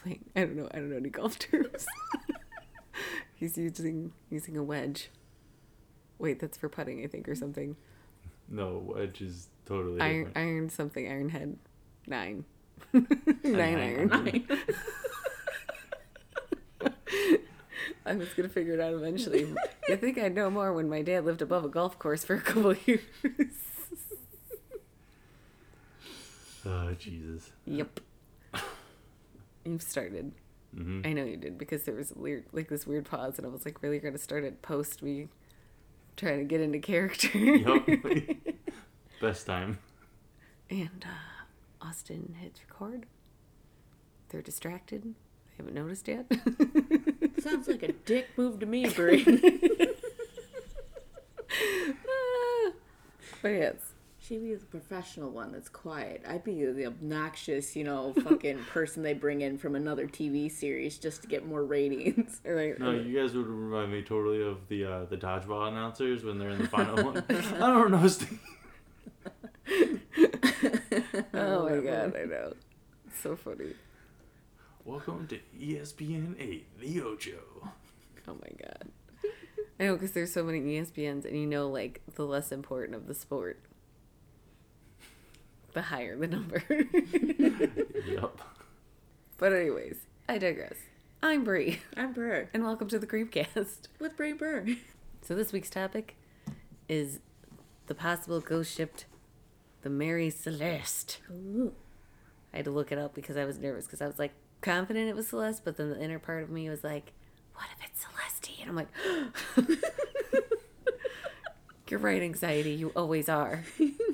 swing. I don't know. I don't know any golf terms. He's using using a wedge. Wait, that's for putting, I think, or something. No, wedge is totally Iron different. iron something. Iron head nine. And nine iron. on. I was gonna figure it out eventually. I think I'd know more when my dad lived above a golf course for a couple of years. Oh, Jesus. yep. You've started. hmm I know you did because there was weird, like this weird pause, and I was like, "Really, you're gonna start at post me trying to get into character?" Yup. Best time. and uh, Austin hits record. They're distracted. They haven't noticed yet. Sounds like a dick move to me, Bri. Ah. but yes, She'd be the professional one that's quiet. I'd be the obnoxious, you know, fucking person they bring in from another TV series just to get more ratings. like, No, you guys would remind me totally of the uh, the dodgeball announcers when they're in the final one. I don't know. Steve. oh my god, I know. So funny. Welcome to ESPN 8, the Ocho. Oh my god. I know because there's so many ESPNs, and you know, like the less important of the sport, the higher the number. Yup. but anyways, I digress. I'm Bri, I'm Ber and welcome to the Creepcast. with Bri Ber. So this week's topic is the possible ghost ship, the Mary Celeste. Ooh. I had to look it up because I was nervous because I was like confident it was Celeste, but then the inner part of me was like, what if it's Celeste? And I'm like, you're right, anxiety. You always are.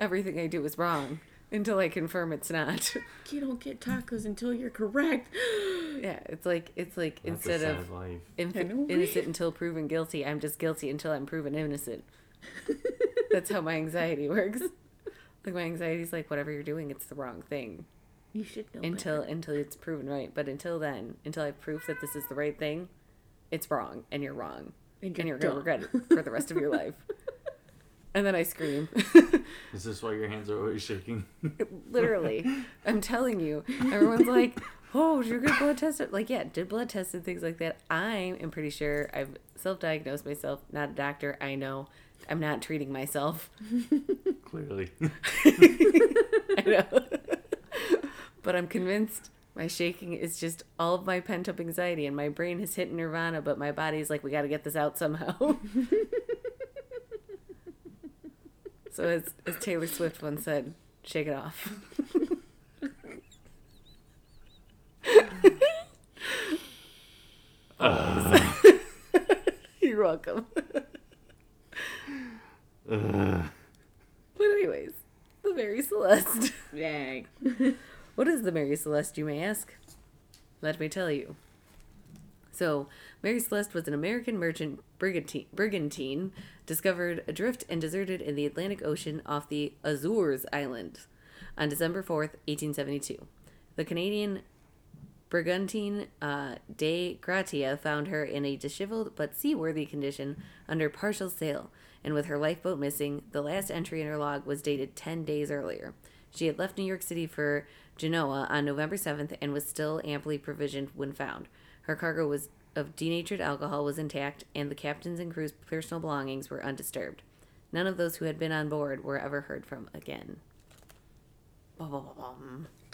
Everything I do is wrong until I confirm it's not. You don't get tacos until you're correct. yeah, it's like it's like That's instead of life. inf- innocent until proven guilty, I'm just guilty until I'm proven innocent. That's how my anxiety works. Like my anxiety's like whatever you're doing, it's the wrong thing. You should know until better. until it's proven right. But until then, until I have proof that this is the right thing, it's wrong and you're wrong. And And you're you're gonna regret it for the rest of your life. And then I scream. Is this why your hands are always shaking? Literally. I'm telling you. Everyone's like, Oh, did you get blood tested? Like, yeah, did blood tests and things like that. I am pretty sure I've self diagnosed myself, not a doctor. I know. I'm not treating myself. Clearly. I know. but I'm convinced my shaking is just all of my pent up anxiety, and my brain has hit nirvana, but my body's like, we got to get this out somehow. So, as, as Taylor Swift once said, shake it off. Uh. You're welcome. Ugh. Uh. But, anyways, the Mary Celeste. Dang. What is the Mary Celeste, you may ask? Let me tell you. So, Mary Celeste was an American merchant brigantine, brigantine discovered adrift and deserted in the Atlantic Ocean off the Azores Island on December 4th, 1872. The Canadian brigantine uh, Dei Gratia found her in a disheveled but seaworthy condition under partial sail, and with her lifeboat missing, the last entry in her log was dated 10 days earlier. She had left New York City for Genoa on November 7th and was still amply provisioned when found. Her cargo was of denatured alcohol was intact, and the captain's and crew's personal belongings were undisturbed. None of those who had been on board were ever heard from again.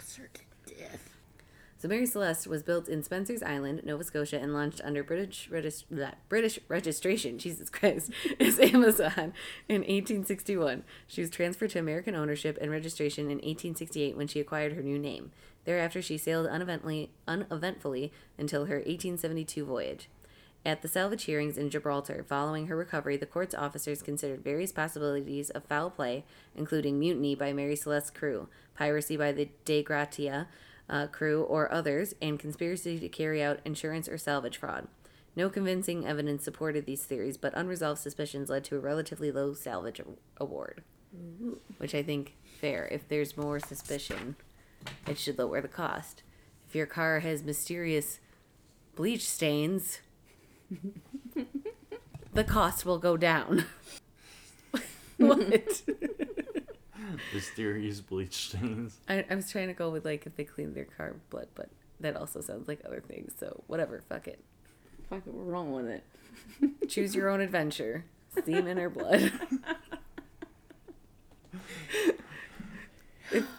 Certain death. So Mary Celeste was built in Spencer's Island, Nova Scotia, and launched under British regis- British registration. Jesus Christ, as Amazon in 1861. She was transferred to American ownership and registration in 1868 when she acquired her new name. Thereafter, she sailed uneventfully, uneventfully until her 1872 voyage. At the salvage hearings in Gibraltar, following her recovery, the court's officers considered various possibilities of foul play, including mutiny by Mary Celeste's crew, piracy by the Dei Gratia uh, crew or others, and conspiracy to carry out insurance or salvage fraud. No convincing evidence supported these theories, but unresolved suspicions led to a relatively low salvage award, which I think fair. If there's more suspicion, it should lower the cost. If your car has mysterious bleach stains, the cost will go down. what? Mysterious bleach stains. I, I was trying to go with like if they clean their car blood, but that also sounds like other things. So whatever, fuck it. Fuck it, we're wrong with it. Choose your own adventure. Semen or blood.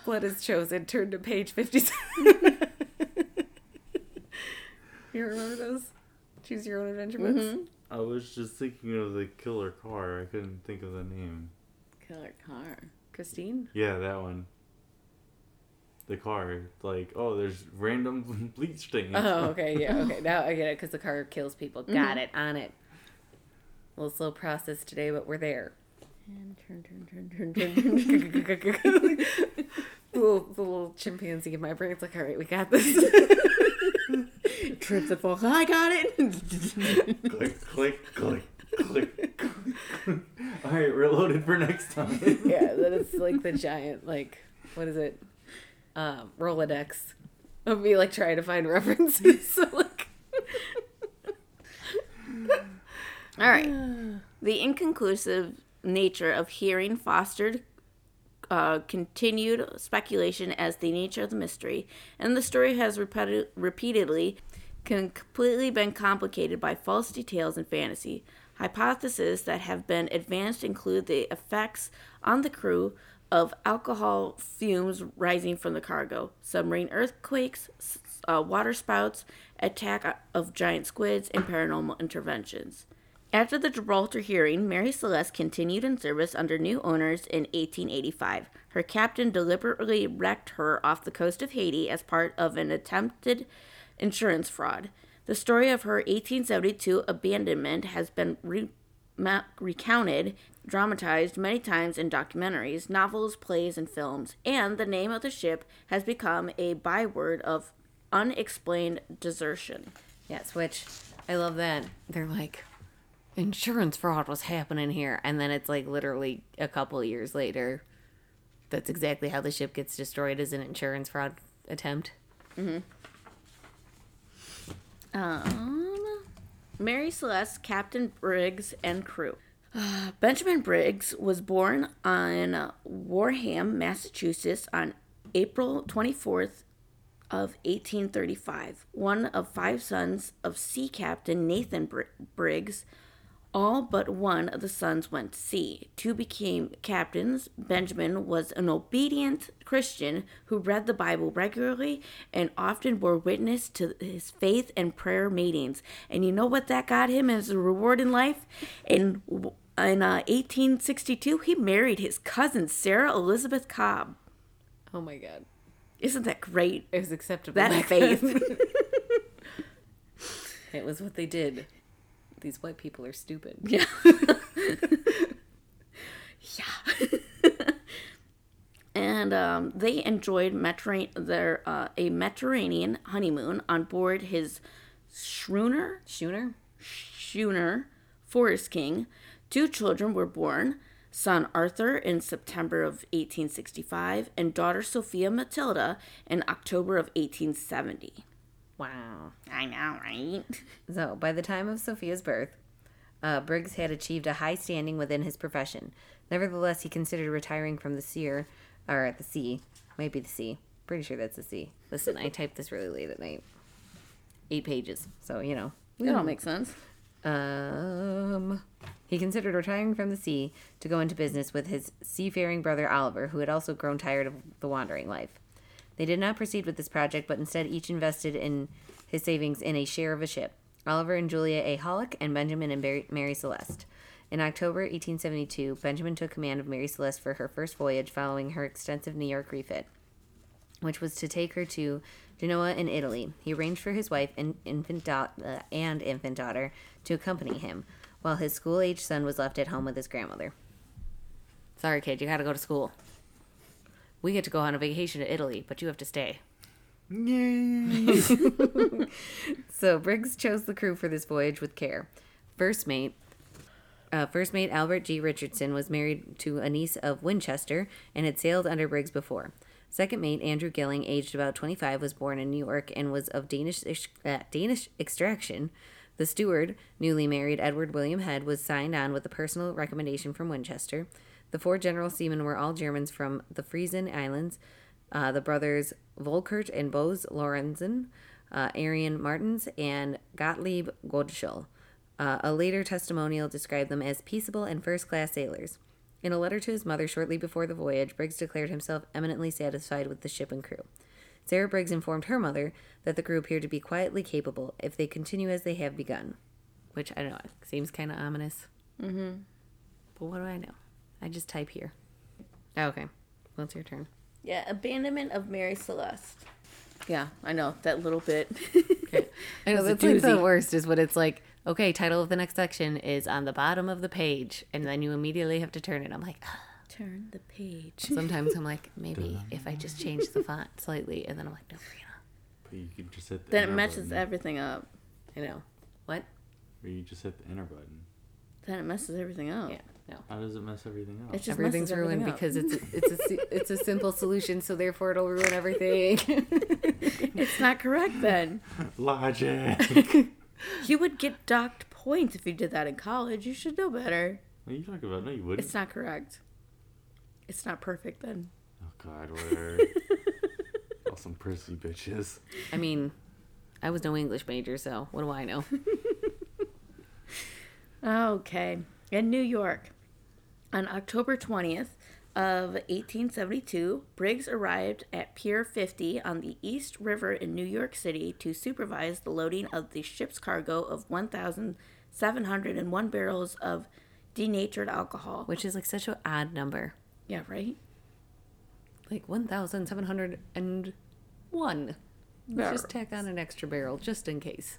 Blood is chosen, turn to page fifty-seven. you remember those? Choose your own adventure books. Mm-hmm. I was just thinking of the killer car. I couldn't think of the name. Killer car. Christine. Yeah, that one. The car, like, oh, there's random bleach stains. Oh, okay, yeah, okay. Now I get it because the car kills people. Got it, on it. A little slow process today, but we're there. And turn, turn, turn, turn, turn, turn. the, little, the little chimpanzee in my brain's like, all right, we got this. Trips and falls. I got it. click, click, click, click. All right, reloaded for next time. yeah, then it's like the giant, like, what is it? Um, Rolodex of me like trying to find references. so like, All right. The inconclusive nature of hearing fostered uh, continued speculation as the nature of the mystery, and the story has repeated, repeatedly completely been complicated by false details and fantasy. Hypotheses that have been advanced include the effects on the crew of alcohol fumes rising from the cargo, submarine earthquakes, uh, water spouts, attack of giant squids, and paranormal interventions. After the Gibraltar hearing, Mary Celeste continued in service under new owners in 1885. Her captain deliberately wrecked her off the coast of Haiti as part of an attempted insurance fraud. The story of her 1872 abandonment has been re- ma- recounted, dramatized many times in documentaries, novels, plays, and films, and the name of the ship has become a byword of unexplained desertion. yes, which I love that. They're like, insurance fraud was happening here. And then it's like literally a couple years later. That's exactly how the ship gets destroyed as an insurance fraud attempt. Um, Mary Celeste, Captain Briggs, and crew. Benjamin Briggs was born on Wareham, Massachusetts on April 24th of 1835, one of five sons of sea captain Nathan Br- Briggs. All but one of the sons went to sea. Two became captains. Benjamin was an obedient Christian who read the Bible regularly and often bore witness to his faith and prayer meetings. And you know what that got him as a reward in life? In in uh, 1862, he married his cousin Sarah Elizabeth Cobb. Oh my god. Isn't that great? It was acceptable. That faith. it was what they did. These white people are stupid. Yeah. yeah. and um, they enjoyed Mediterranean, their uh, a Mediterranean honeymoon on board his schooner, Schooner? schooner, Forest King. Two children were born. Son Arthur in September of 1865 and daughter Sophia Matilda in October of 1870. Wow. I know, right? So, by the time of Sophia's birth, uh, Briggs had achieved a high standing within his profession. Nevertheless, he considered retiring from the sea, or at the sea. Might be the sea. Pretty sure that's the sea. Listen, I typed this really late at night. Eight pages. So, you know. It all makes sense. Um, he considered retiring from the sea to go into business with his seafaring brother Oliver, who had also grown tired of the wandering life. They did not proceed with this project, but instead each invested in his savings in a share of a ship. Oliver and Julia A. Hallock, and Benjamin and Mary, Mary Celeste. In October 1872, Benjamin took command of Mary Celeste for her first voyage following her extensive New York refit which was to take her to Genoa in Italy. He arranged for his wife and infant, uh, and infant daughter to accompany him, while his school aged son was left at home with his grandmother. Sorry, kid, you gotta go to school. We get to go on a vacation to Italy, but you have to stay. Yay! So Briggs chose the crew for this voyage with care. First mate, uh, first mate Albert G. Richardson was married to a niece of Winchester and had sailed under Briggs before. Second mate Andrew Gilling, aged about 25, was born in New York and was of Danish uh, Danish extraction. The steward, newly married Edward William Head, was signed on with a personal recommendation from Winchester. The four general seamen were all Germans from the Frisian Islands, uh, the brothers Volkert and Bose Lorenzen, uh, Arian Martens, and Gottlieb Godschel. Uh, a later testimonial described them as peaceable and first class sailors. In a letter to his mother shortly before the voyage, Briggs declared himself eminently satisfied with the ship and crew. Sarah Briggs informed her mother that the crew appeared to be quietly capable if they continue as they have begun. Which, I don't know, seems kind of ominous. Mm-hmm. But what do I know? I just type here. Oh, okay. Well, it's your turn. Yeah, abandonment of Mary Celeste. Yeah, I know that little bit. I know It's a that's like the worst is when it's like, okay, title of the next section is on the bottom of the page, and then you immediately have to turn it. I'm like, Turn the page. sometimes I'm like, maybe if I just change the font slightly, and then I'm like, no, Brianna. But you can just hit the Then it messes button. everything up. I know. What? Or you just hit the enter button. Then it messes everything up. Yeah, no. How does it mess everything up? It just Everything's ruined everything because it's a, it's a it's a simple solution, so therefore it'll ruin everything. it's not correct then. Logic. You would get docked points if you did that in college. You should know better. what are you talking about? No, you wouldn't. It's not correct. It's not perfect then. Oh God, whatever. All some prissy bitches. I mean, I was no English major, so what do I know? Okay. In New York, on October 20th of 1872, Briggs arrived at Pier 50 on the East River in New York City to supervise the loading of the ship's cargo of 1,701 barrels of denatured alcohol. Which is like such an odd number, Yeah, right? like one thousand seven hundred and one. Let's just tack on an extra barrel just in case.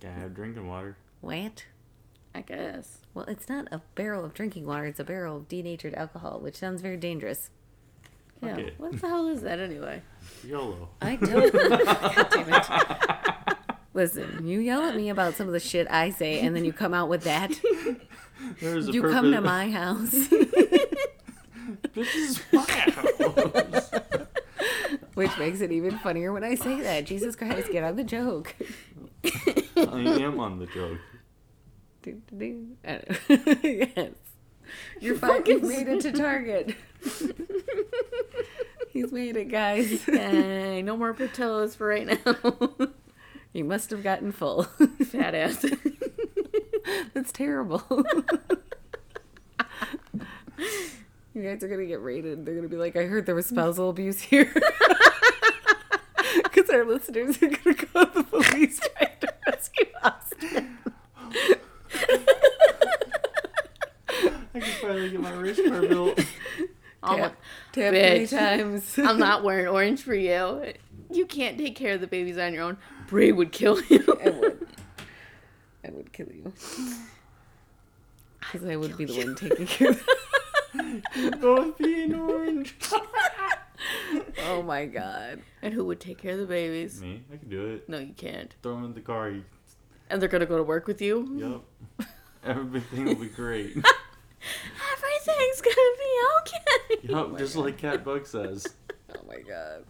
Gotta have drinking water. What? I guess. Well, it's not a barrel of drinking water; it's a barrel of denatured alcohol, which sounds very dangerous. Yeah. Okay. What the hell is that anyway? YOLO. I don't. God damn it. Listen, you yell at me about some of the shit I say, and then you come out with that. There's a You come to my house. This is my house. Which makes it even funnier when I say that. Jesus Christ, get on the joke. I am on the joke. Do, do, do. I don't know. yes. You're fucking made it to Target. He's made it, guys. Dang, no more Portillo's for right now. You must have gotten full. Fat ass. That's terrible. you guys are gonna get raided. They're gonna be like, I heard there was spousal abuse here. Because our listeners are gonna call the police trying to rescue Austin. I can finally get my wrist car built. Oh my- Tap, tap three times. I'm not wearing orange for you. You can't take care of the babies on your own. Bray would kill you. I would. I would kill you. Because I would be the one taking care of Both being orange. Oh my god. and who would take care of the babies? Me, I can do it. No, you can't. Throw them in the car. You, And they're gonna go to work with you. yep. Everything will be great. Everything's gonna be okay. Yep, just like Cat Bug says. Oh my god.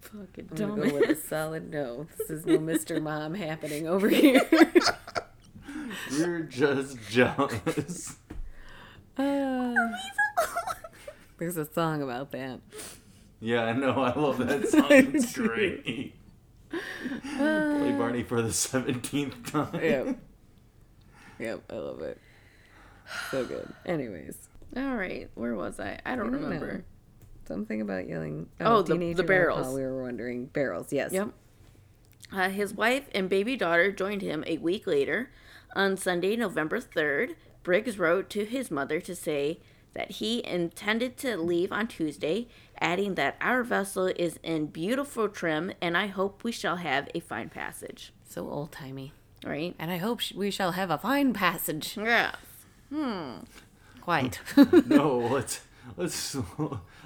Fucking I'm dumb. gonna go with a solid no. This is no Mr. Mom happening over here. You're just jealous. Uh, there's a song about that. Yeah, I know. I love that song. It's great. Play Barney for the 17th time. Yep. Yep, I love it. So good. Anyways, All right, where was I? I don't I don't know. remember. something about yelling. Oh, the- the barrels. alcohol, We were wondering barrels. Yes. Yep. Uh, his wife and baby daughter joined him a week later. On Sunday, November 3rd, Briggs wrote to his mother to say that he intended to leave on Tuesday, adding that our vessel is in beautiful trim and I hope we shall have a fine passage. So old timey. Right? And I hope we shall have a fine passage. Yeah. Hmm. Quite. No, let's let's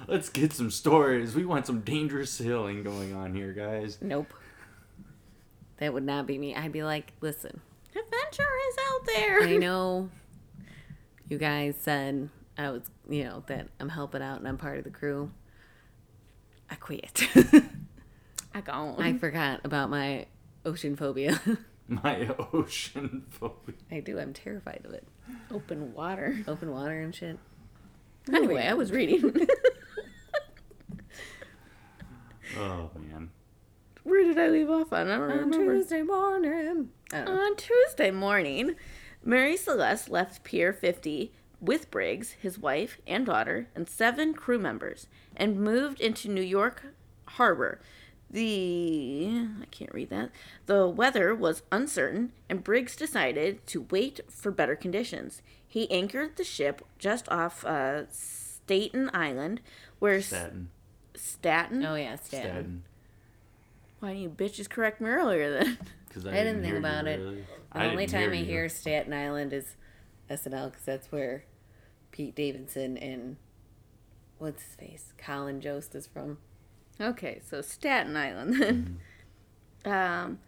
let's get some stories. We want some dangerous sailing going on here, guys. nope. That would not be me. I'd be like, listen, Adventure is out there. I know you guys said I was, you know, that I'm helping out and I'm part of the crew. I quit. I gone. I forgot about my ocean phobia. My ocean phobia. I do. I'm terrified of it. Open water. Open water and shit. Anyway, I was reading. Oh man. Where did I leave off on? I don't On remember. Tuesday morning. I don't know. On Tuesday morning, Mary Celeste left Pier 50 with Briggs, his wife and daughter, and seven crew members, and moved into New York Harbor. The I can't read that. The weather was uncertain, and Briggs decided to wait for better conditions. He anchored the ship just off uh, Staten Island, where Staten. Staten. Oh yeah, Stan. Staten. Why didn't you bitches correct me earlier then? Because I didn't think about it. Really. The I only time I you. hear Staten Island is SNL because that's where Pete Davidson and what's his face, Colin Jost is from. Okay, so Staten Island then. Um,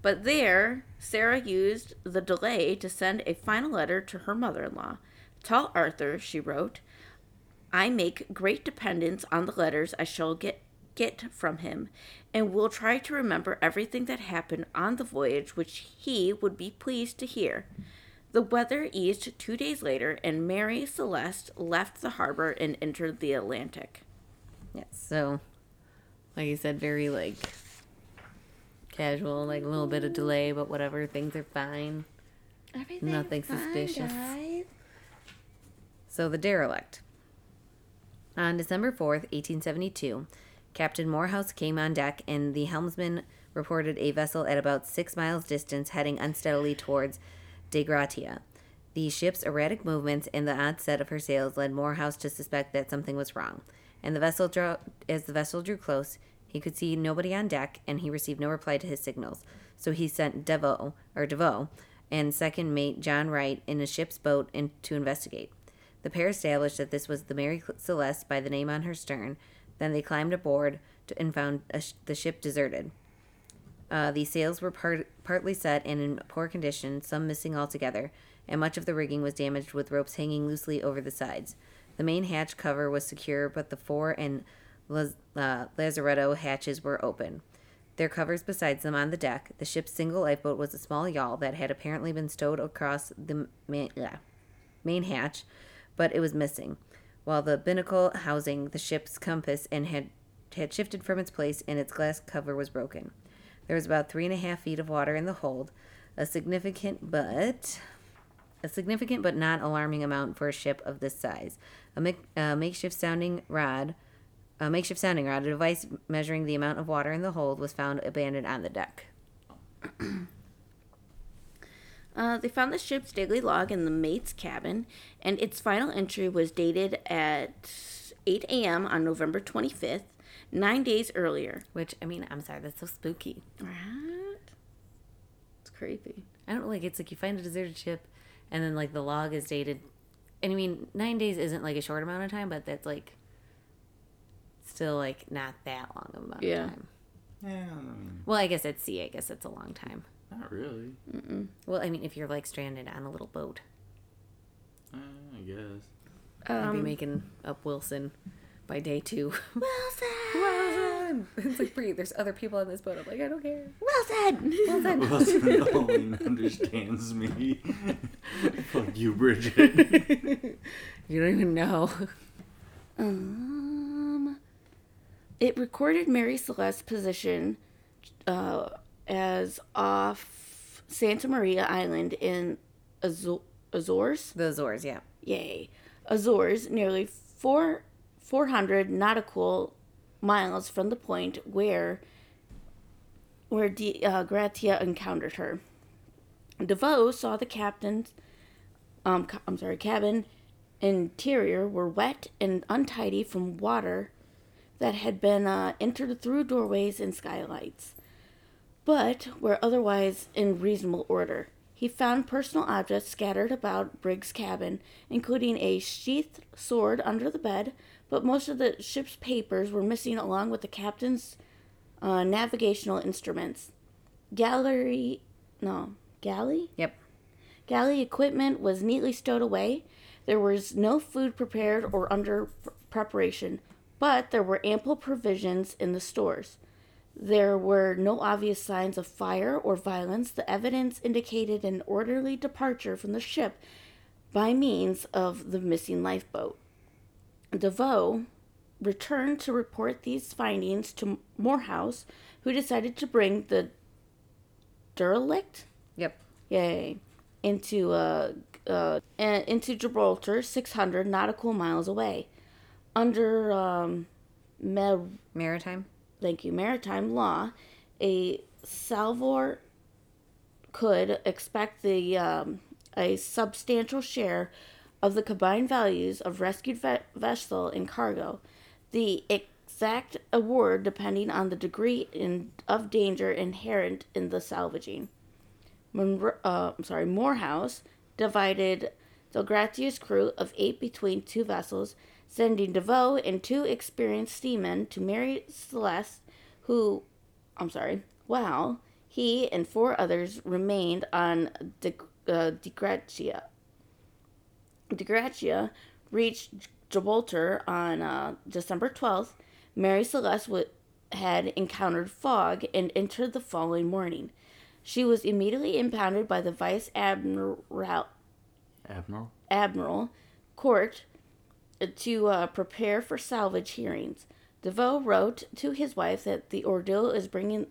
but there, Sarah used the delay to send a final letter to her mother in law. Tell Arthur, she wrote, I make great dependence on the letters I shall get get from him, and will try to remember everything that happened on the voyage which he would be pleased to hear. The weather eased two days later, and Mary Celeste left the harbor and entered the Atlantic. Yes. So, like you said, very like casual, like a little bit of delay, but whatever. Things are fine. Everything Nothing suspicious. So the derelict. On December 4th, 1872, Captain Morehouse came on deck and the helmsman reported a vessel at about six miles distance heading unsteadily towards Dei Gratia. The ship's erratic movements and the odd set of her sails led Morehouse to suspect that something was wrong. And the vessel drew, as the vessel drew close, he could see nobody on deck, and he received no reply to his signals. So he sent Devoe or Devoe and second mate John Wright in a ship's boat in, to investigate. The pair established that this was the Mary Celeste by the name on her stern. Then they climbed aboard and found sh- the ship deserted. Uh, the sails were part, partly set and in poor condition, some missing altogether, and much of the rigging was damaged with ropes hanging loosely over the sides. The main hatch cover was secure, but the fore and Laz- uh, lazaretto hatches were open. Their covers besides them on the deck, the ship's single lifeboat was a small yawl that had apparently been stowed across the main, main hatch, but it was missing, while the binnacle housing the ship's compass and had had shifted from its place and its glass cover was broken. There was about three and a half feet of water in the hold, a significant but a significant but not alarming amount for a ship of this size. A, a makeshift sounding rod, a makeshift sounding rod, a device measuring the amount of water in the hold, was found abandoned on the deck. Uh, they found the ship's daily log in the mate's cabin, and its final entry was dated at 8 a.m. on November 25th, nine days earlier. Which I mean, I'm sorry, that's so spooky. What? It's creepy. I don't like it's like you find a deserted ship, and then like the log is dated. And I mean, nine days isn't like a short amount of time, but that's like still like not that long of amount Yeah. of time. Yeah, I mean, Well, I guess at sea, I guess it's a long time. not really. Well, I mean, if you're like stranded on a little boat, Uh, I guess. I'd be Um, making up Wilson by day two. Wilson! Wilson! It's like, breathe. There's other people on this boat. I'm like, I don't care. Wilson! Wilson! Wilson Halloween understands me. Fuck you, Bridget. You don't even know. Um, it recorded Mary Celeste's position uh, as off Santa Maria Island in Azo- Azores. The Azores, yeah. Yay. Azores, nearly four, 400 nautical miles from the point where where De, uh, Gratia encountered her. DeVoe saw the captain's, um, ca- I'm sorry, cabin interior were wet and untidy from water that had been uh, entered through doorways and skylights, but were otherwise in reasonable order. He found personal objects scattered about Briggs' cabin, including a sheathed sword under the bed, but most of the ship's papers were missing along with the captain's uh, navigational instruments. Gallery, no, galley? Yep. Galley equipment was neatly stowed away. There was no food prepared or under pr- preparation, but there were ample provisions in the stores. There were no obvious signs of fire or violence. The evidence indicated an orderly departure from the ship by means of the missing lifeboat. DeVoe returned to report these findings to Morehouse, who decided to bring the derelict Yep. Yay. Into uh, uh, into Gibraltar, 600 nautical miles away. Under um, Mer- Maritime. thank you, maritime law, a salvor could expect the um, a substantial share of the combined values of rescued ve- vessel and cargo. The exact award depending on the degree in, of danger inherent in the salvaging. Monro- uh, I'm sorry, Morehouse divided Dei Gratia's crew of eight between two vessels, sending DeVoe and two experienced seamen to Mary Celeste, who, I'm sorry, wow, he and four others remained on De, uh, Dei Gratia. Dei Gratia reached Gibraltar on uh, December 12th. Mary Celeste w- had encountered fog and entered the following morning. She was immediately impounded by the Vice Admiral Admiral. Admiral Court to uh, prepare for salvage hearings. DeVoe wrote to his wife that the ordeal is bringing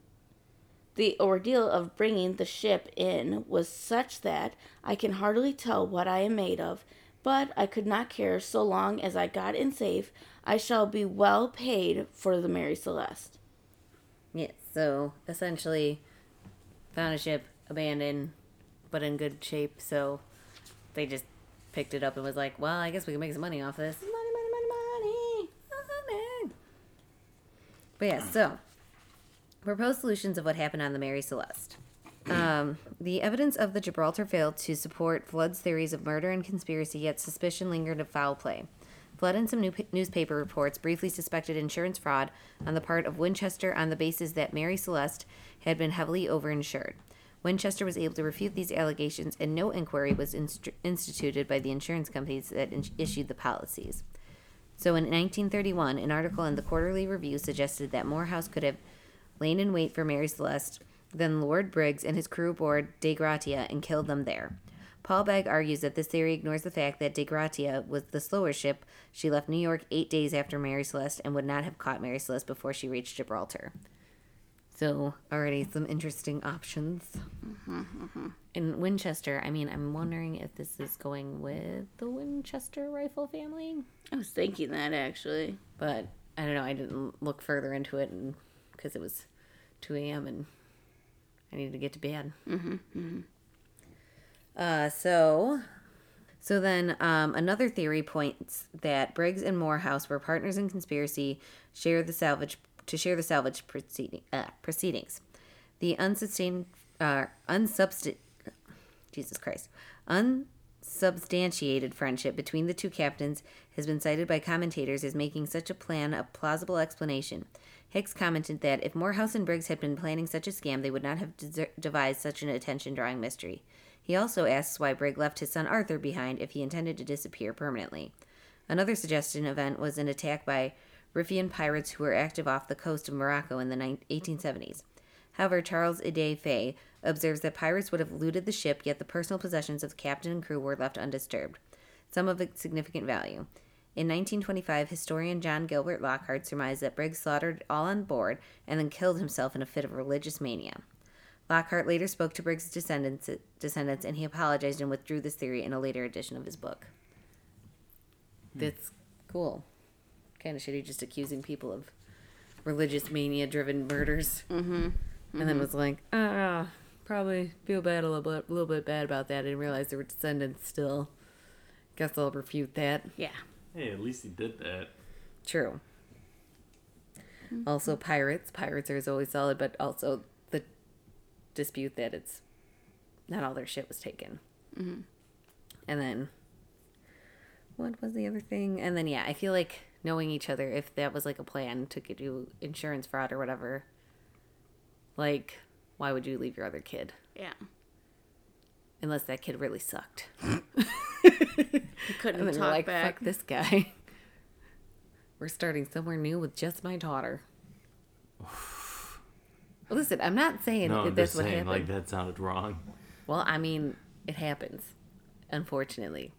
the ordeal of bringing the ship in was such that I can hardly tell what I am made of, but I could not care so long as I got in safe. I shall be well paid for the Mary Celeste. Yeah. So essentially, found a ship abandoned, but in good shape. So they just picked it up and was like, "Well, I guess we can make some money off this." Money, money, money, money. Money. But yeah, so proposed solutions of what happened on the Mary Celeste. Um, the evidence of the Gibraltar failed to support Flood's theories of murder and conspiracy, yet suspicion lingered of foul play. Flood and some new newspaper reports briefly suspected insurance fraud on the part of Winchester on the basis that Mary Celeste had been heavily overinsured. Winchester was able to refute these allegations, and no inquiry was inst- instituted by the insurance companies that in- issued the policies. So in 1931, an article in the Quarterly Review suggested that Morehouse could have lain in wait for Mary Celeste, then Lord Briggs and his crew aboard Dei Gratia and killed them there. Paul Begg argues that this theory ignores the fact that Dei Gratia was the slower ship. She left New York eight days after Mary Celeste and would not have caught Mary Celeste before she reached Gibraltar. So, already some interesting options. In Winchester, I mean, I'm wondering if this is going with the Winchester rifle family. I was thinking that actually. but I don't know. I didn't look further into it, because it was two a.m. and I needed to get to bed. Mm-hmm. mm-hmm. Uh, so, so then um, another theory points that Briggs and Morehouse were partners in conspiracy, share the salvage to share the salvage proceeding, uh, proceedings. The unsustained, uh, unsubstan, Jesus Christ, unsubstantiated friendship between the two captains has been cited by commentators as making such a plan a plausible explanation. Hicks commented that if Morehouse and Briggs had been planning such a scam, they would not have deser- devised such an attention drawing mystery. He also asks why Briggs left his son Arthur behind if he intended to disappear permanently. Another suggestion event was an attack by Riffian pirates who were active off the coast of Morocco in the 1870s. However, Charles Edey Fay observes that pirates would have looted the ship, yet the personal possessions of the captain and crew were left undisturbed, some of significant value. In 1925, historian John Gilbert Lockhart surmised that Briggs slaughtered all on board and then killed himself in a fit of religious mania. Lockhart later spoke to Briggs' descendants, descendants and he apologized and withdrew this theory in a later edition of his book. That's cool. Kind of shitty just accusing people of religious mania driven murders. Mm-hmm. And then was like, ah, probably feel bad a little bit, a little bit bad about that. I didn't realize there were descendants still. Guess I'll refute that. Yeah. Hey, at least he did that. True. Also, pirates. Pirates are always solid, but also the dispute that it's not all their shit was taken. Mm-hmm. And then, what was the other thing? And then, yeah, I feel like knowing each other, if that was like a plan to get you insurance fraud or whatever, like, why would you leave your other kid? Yeah. Unless that kid really sucked. He couldn't And then talk like, back. fuck this guy. We're starting somewhere new with just my daughter. Listen, I'm not saying No, that I'm that's just what saying, happened. like, that sounded wrong. Well, I mean, it happens. Unfortunately,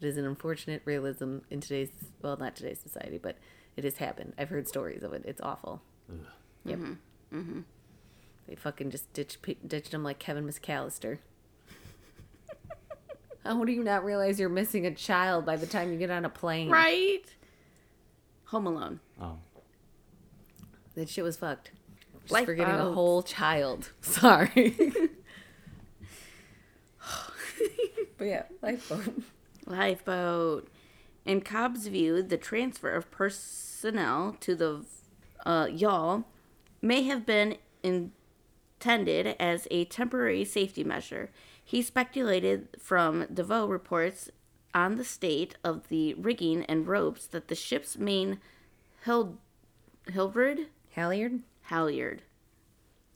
it is an unfortunate realism in today's well, not today's society, but it has happened. I've heard stories of it. It's awful. Ugh. Yep. Mm-hmm. Mm-hmm. They fucking just ditched ditched him like Kevin McAllister. How do you not realize you're missing a child by the time you get on a plane? Right? Home Alone. Oh. That shit was fucked. Just Life forgetting a whole child. Sorry. but yeah, lifeboat. Lifeboat. In Cobb's view, the transfer of personnel to the uh, yawl may have been intended as a temporary safety measure. He speculated from DeVoe reports on the state of the rigging and ropes that the ship's main Hildred Halyard? halyard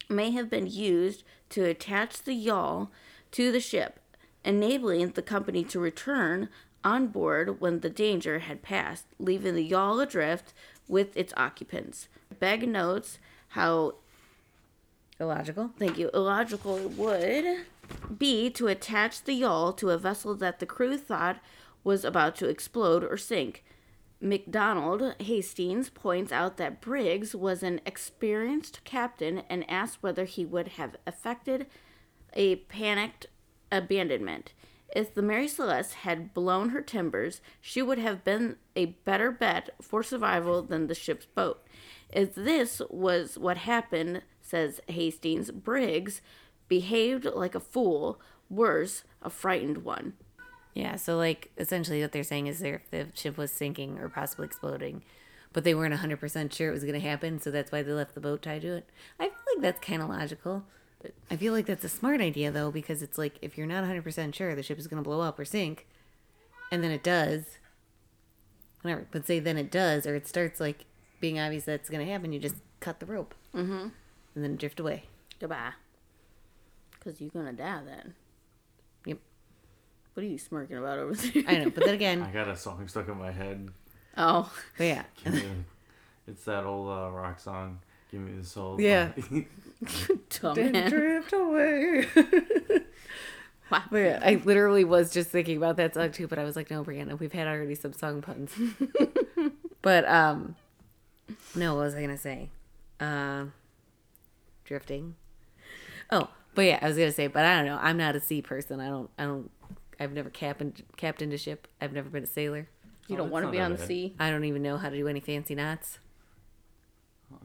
may have been used to attach the yawl to the ship, enabling the company to return on board when the danger had passed, leaving the yawl adrift with its occupants. Begg notes how Illogical. thank you, illogical would be to attach the yawl to a vessel that the crew thought was about to explode or sink. Macdonald Hastings points out that Briggs was an experienced captain and asks whether he would have effected a panicked abandonment. If the Mary Celeste had blown her timbers, she would have been a better bet for survival than the ship's boat. If this was what happened, says Hastings, Briggs behaved like a fool, worse, a frightened one. Yeah, so like essentially what they're saying is if the ship was sinking or possibly exploding, but they weren't 100% sure it was going to happen, so that's why they left the boat tied to it. I feel like that's kind of logical. But I feel like that's a smart idea though because it's like if you're not 100% sure the ship is going to blow up or sink and then it does whatever, but say then it does or it starts like being obvious that's going to happen, you just cut the rope. Mm-hmm. And then drift away. Goodbye. Because you're going to die then. Yep. What are you smirking about over there? I know, but then again, I got a song stuck in my head. oh. but yeah. Give me- it's that old uh, rock song. Give me the soul. Yeah. Dumbass. drift away. Wow. But yeah, I literally was just thinking about that song too, but I was like, no, Brianna, we've had already some song puns. but um, no, what was I gonna say? Um, drifting. Oh, but yeah, I was gonna say, but I don't know. I'm not a sea person. I don't. I don't. I've never captained captained a ship. I've never been a sailor. You Oh, don't that's want to be that on the bad. sea. I don't even know how to do any fancy knots.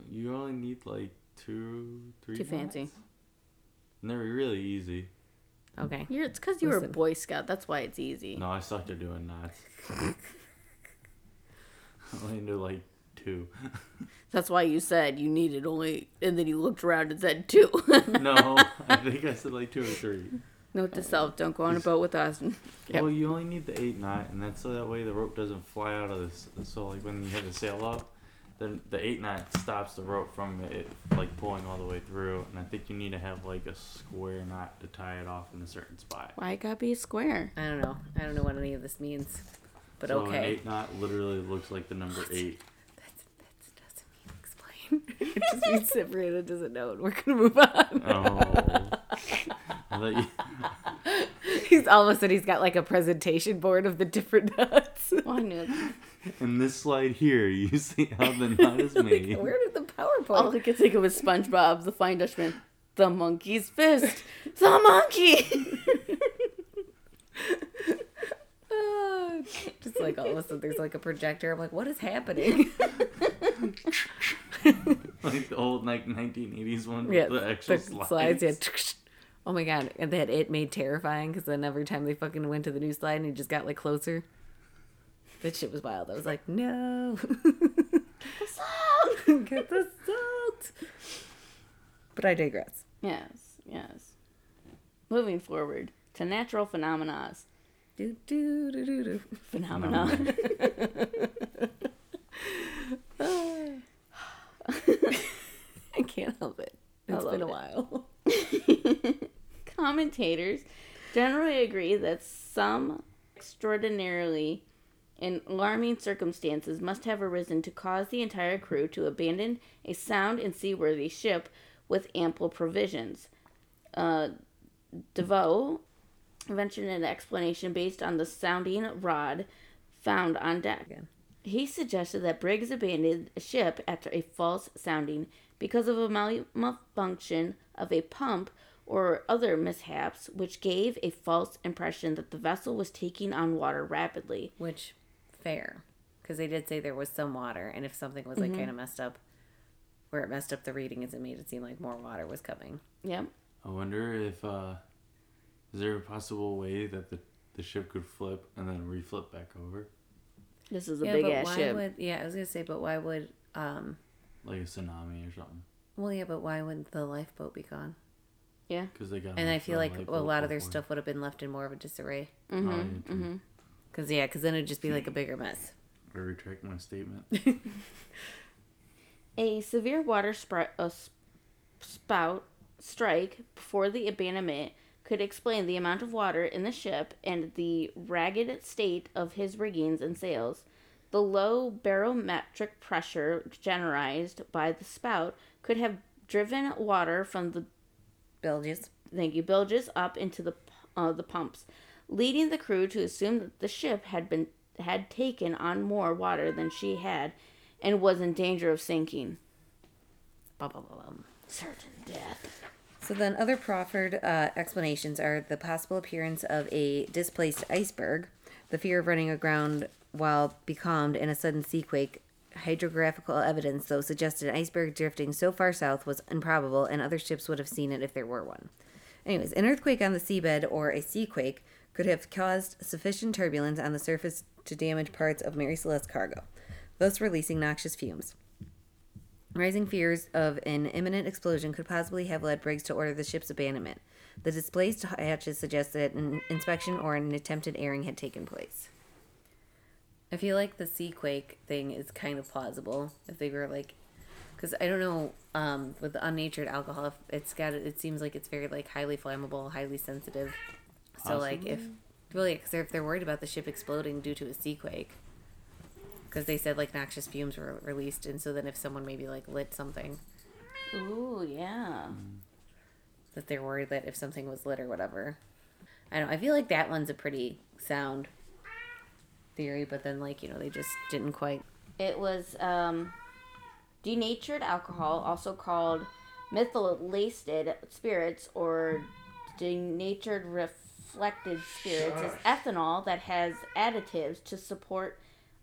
You only need like two, three. Too fancy. knots. And they're really easy. Okay. You're, it's because you were a Boy Scout. That's why it's easy. No, I sucked at doing knots. I only knew like two. That's why you said you needed only, and then you looked around and said two. no, I think I said like two or three. Note to uh, self: Don't go on a boat with us. Yep. Well, you only need the eight knot, and that's so that way the rope doesn't fly out of this. So like when you have the sail up, then the eight knot stops the rope from it like pulling all the way through. And I think you need to have like a square knot to tie it off in a certain spot. Why it gotta be square? I don't know. I don't know what any of this means. But so an okay. eight knot literally looks like the number eight. That mean it just means that Brianna doesn't know, and we're gonna move on. Oh. You, He's all of a sudden he's got like a presentation board of the different nuts. Well, I knew. it. in this slide here, you see how the knot is made. Where did the PowerPoint? All I could think of was SpongeBob, the Flying Dutchman. The monkey's fist. The monkey. Just like all of a sudden there's like a projector. I'm like, what is happening? like the old like 1980s one yeah, the actual the slides. Yeah. Oh my god, and that it made terrifying because then every time they fucking went to the new slide and he just got like closer. That shit was wild. I was like, no. Get the salt. But I digress. yes, yes. Moving forward to natural phenomena. Do, do, do, do, do. Phenomena. I can't help it. It's been a it. while. Commentators generally agree that some extraordinarily and alarming circumstances must have arisen to cause the entire crew to abandon a sound and seaworthy ship with ample provisions. Uh, DeVoe ventured an explanation based on the sounding rod found on deck. Again. He suggested that Briggs abandoned a ship after a false sounding because of a malfunction of a pump or other mishaps, which gave a false impression that the vessel was taking on water rapidly. Which, fair. Because they did say there was some water, and if something was like kind of messed up, where it messed up the readings, it made it seem like more water was coming. Yep. I wonder if uh, is there a possible way that the the ship could flip and then reflip back over This is a yeah, big but ass why ship. would? Yeah, I was gonna say, but why would? um like a tsunami or something? Well, yeah, but why wouldn't the lifeboat be gone? Yeah. Because they got. And I feel like a lot of their before. stuff would have been left in more of a disarray. Mm-hmm. Oh, yeah, true. Cause yeah, cause then it'd just be like a bigger mess. I retract my statement. A severe water spr- uh, s- spout strike before the abandonment could explain the amount of water in the ship and the ragged state of his riggings and sails. The low barometric pressure generated by the spout could have driven water from the Bilges. thank you bilges up into the uh, the pumps, leading the crew to assume that the ship had been had taken on more water than she had, and was in danger of sinking. Bum, bum, bum, bum. Certain death. So then, other proffered uh, explanations are the possible appearance of a displaced iceberg, the fear of running aground while becalmed in a sudden seaquake. Hydrographical evidence, though, suggested an iceberg drifting so far south was improbable, and other ships would have seen it if there were one. Anyways, an earthquake on the seabed or a seaquake could have caused sufficient turbulence on the surface to damage parts of Mary Celeste's cargo, thus releasing noxious fumes. Rising fears of an imminent explosion could possibly have led Briggs to order the ship's abandonment. The displaced hatches suggest that an inspection or an attempted airing had taken place. I feel like the sea quake thing is kind of plausible if they were like, because I don't know, um, with the unnatured alcohol, it's got it seems like it's very like highly flammable, highly sensitive. So like if, well, yeah, because if they're worried about the ship exploding due to a sea quake, because they said like noxious fumes were released, and so then if someone maybe like lit something, Ooh, yeah. that they're worried that if something was lit or whatever. I don't. I feel like that one's a pretty sound theory, but then like you know they just didn't quite. It was um, denatured alcohol, also called methylated spirits or denatured reflected spirits, is ethanol that has additives to support.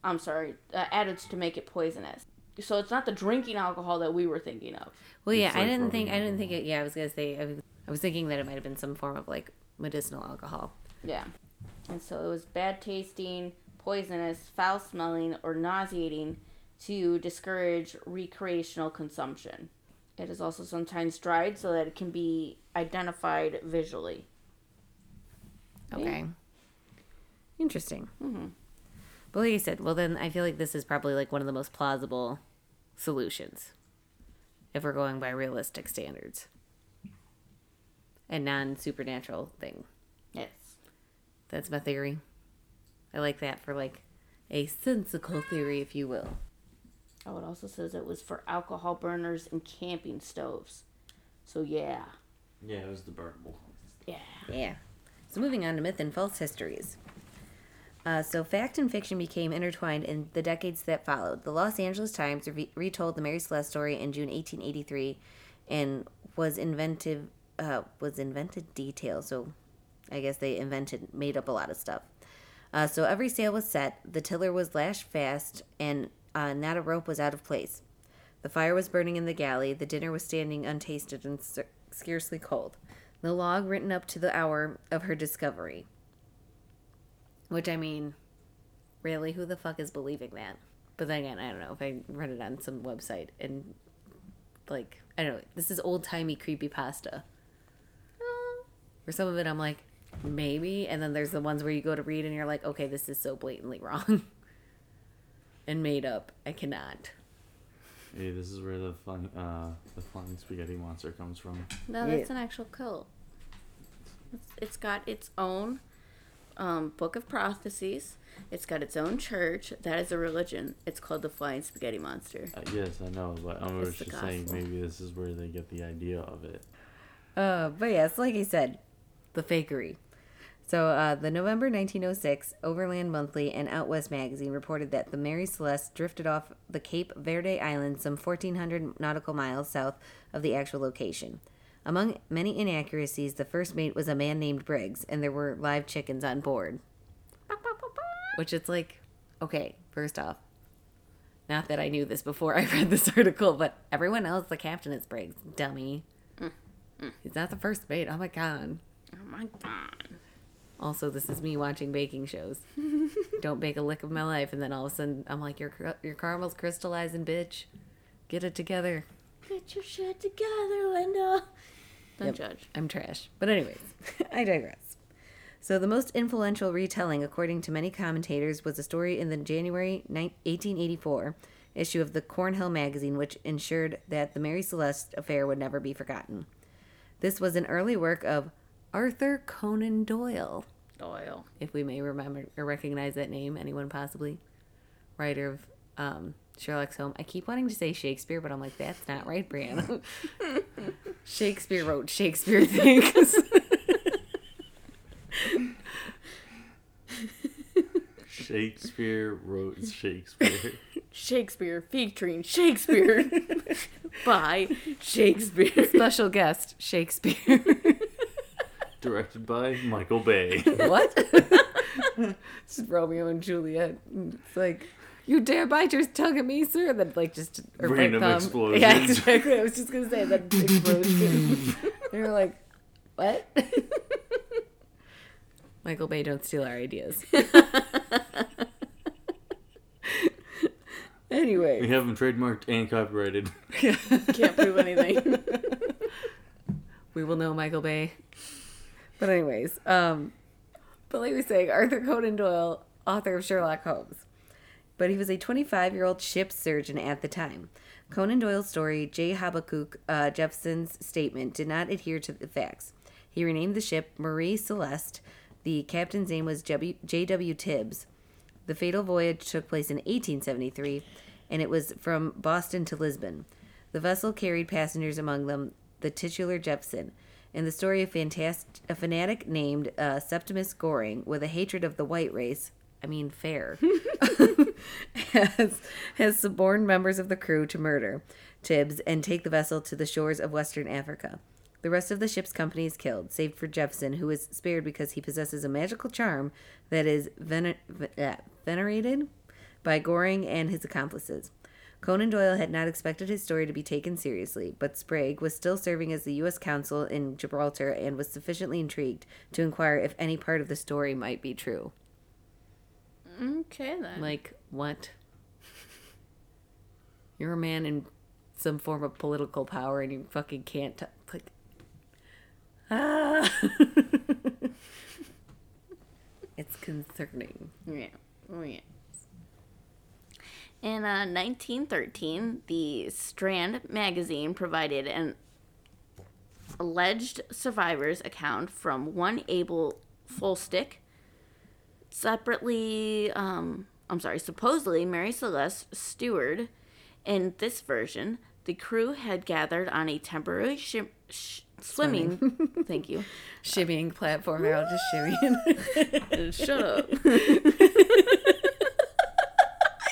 I'm sorry, uh, additives to make it poisonous. So it's not the drinking alcohol that we were thinking of. Well, yeah, It's I like didn't think. I didn't think it. Yeah, I was gonna say. I was, I was thinking that it might have been some form of like medicinal alcohol. Yeah. And so it was bad tasting, poisonous, foul smelling, or nauseating to discourage recreational consumption. It is also sometimes dried so that it can be identified visually. Okay. Interesting. Mm-hmm. But like you said, well then I feel like this is probably like one of the most plausible solutions, if we're going by realistic standards, and non supernatural thing. Yes. That's my theory. I like that for like a sensical theory, if you will. Oh, it also says it was for alcohol burners and camping stoves. So yeah. Yeah, it was the burnable. Yeah. Yeah. So moving on to myth and false histories. Uh, so fact and fiction became intertwined in the decades that followed. The Los Angeles Times re- retold the Mary Celeste story in June 1883, and was inventive uh, was invented detail. So I guess they invented made up a lot of stuff. Uh, so every sail was set, the tiller was lashed fast, and uh, not a rope was out of place. The fire was burning in the galley. The dinner was standing untasted and scarcely cold. The log written up to the hour of her discovery. Which I mean, really, who the fuck is believing that? But then again, I don't know if I read it on some website and like I don't know. This is old timey creepy pasta. For some of it, I'm like maybe, and then there's the ones where you go to read and you're like, okay, this is so blatantly wrong and made up. I cannot. Hey, this is where the fun, uh, the flying spaghetti monster comes from. No, Yeah. that's an actual cult. It's, it's got its own um, book of prophecies. It's got its own church. That is a religion. It's called the Flying Spaghetti Monster. Uh, yes, I know, but I was just saying maybe this is where they get the idea of it. Uh, but yes, like I said, the fakery. So, uh, the November 1906 Overland Monthly and Out West magazine reported that the Mary Celeste drifted off the Cape Verde Island some 1,400 nautical miles south of the actual location. Among many inaccuracies, the first mate was a man named Briggs, and there were live chickens on board. Which it's like, okay, first off, not that I knew this before I read this article, but everyone else, the captain is Briggs. Dummy. Mm, mm. He's not the first mate. Oh my god. Oh my god. Also, this is me watching baking shows. Don't bake a lick of my life, and then all of a sudden I'm like, your your caramel's crystallizing, bitch. Get it together. Get your shit together, Linda. Don't Yep. judge. I'm trash. But anyways, I digress. So the most influential retelling, according to many commentators, was a story in the January ni- 1884 issue of the Cornhill magazine, which ensured that the Mary Celeste affair would never be forgotten. This was an early work of Arthur Conan Doyle, Doyle. if we may remember or recognize that name. Anyone possibly? Writer of um, Sherlock Holmes. I keep wanting to say Shakespeare, but I'm like, that's not right, Brianna. Shakespeare wrote Shakespeare things. Shakespeare wrote Shakespeare. Shakespeare featuring Shakespeare by Shakespeare. Special guest, Shakespeare. Directed by Michael Bay. what? it's Romeo and Juliet. It's like, you dare bite your tongue at me, sir? Then, like, just or Random thumb. Yeah, exactly. I was just gonna say that explosion. they were like, what? Michael Bay, don't steal our ideas. Anyway, we have them trademarked and copyrighted. Can't prove anything. we will know Michael Bay. But anyways, um, but like we were saying, Arthur Conan Doyle, author of Sherlock Holmes, but he was a 25 year old ship surgeon at the time. Conan Doyle's story, J. Habakkuk uh, Jephson's statement, did not adhere to the facts. He renamed the ship Marie Celeste. The captain's name was J.W. Tibbs. The fatal voyage took place in 1873, and it was from Boston to Lisbon. The vessel carried passengers, among them the titular Jepson. In the story, fantast- a fanatic named uh, Septimus Goring, with a hatred of the white race, I mean fair, has, has suborned members of the crew to murder Tibbs and take the vessel to the shores of Western Africa. The rest of the ship's company is killed, save for Jefferson, who is spared because he possesses a magical charm that is vener- uh, venerated by Goring and his accomplices. Conan Doyle had not expected his story to be taken seriously, but Sprague was still serving as the U.S. consul in Gibraltar and was sufficiently intrigued to inquire if any part of the story might be true. Okay then. Like, what? You're a man in some form of political power and you fucking can't. T- like, ah! it's concerning. Yeah. Oh, yeah. In uh, 1913, the Strand magazine provided an alleged survivor's account from one Abel Fullstick. Separately, um, I'm sorry, supposedly Mary Celeste steward. In this version, the crew had gathered on a temporary shim- sh- swimming. thank you. Shimmying platform, all just shimmying. Shut up. I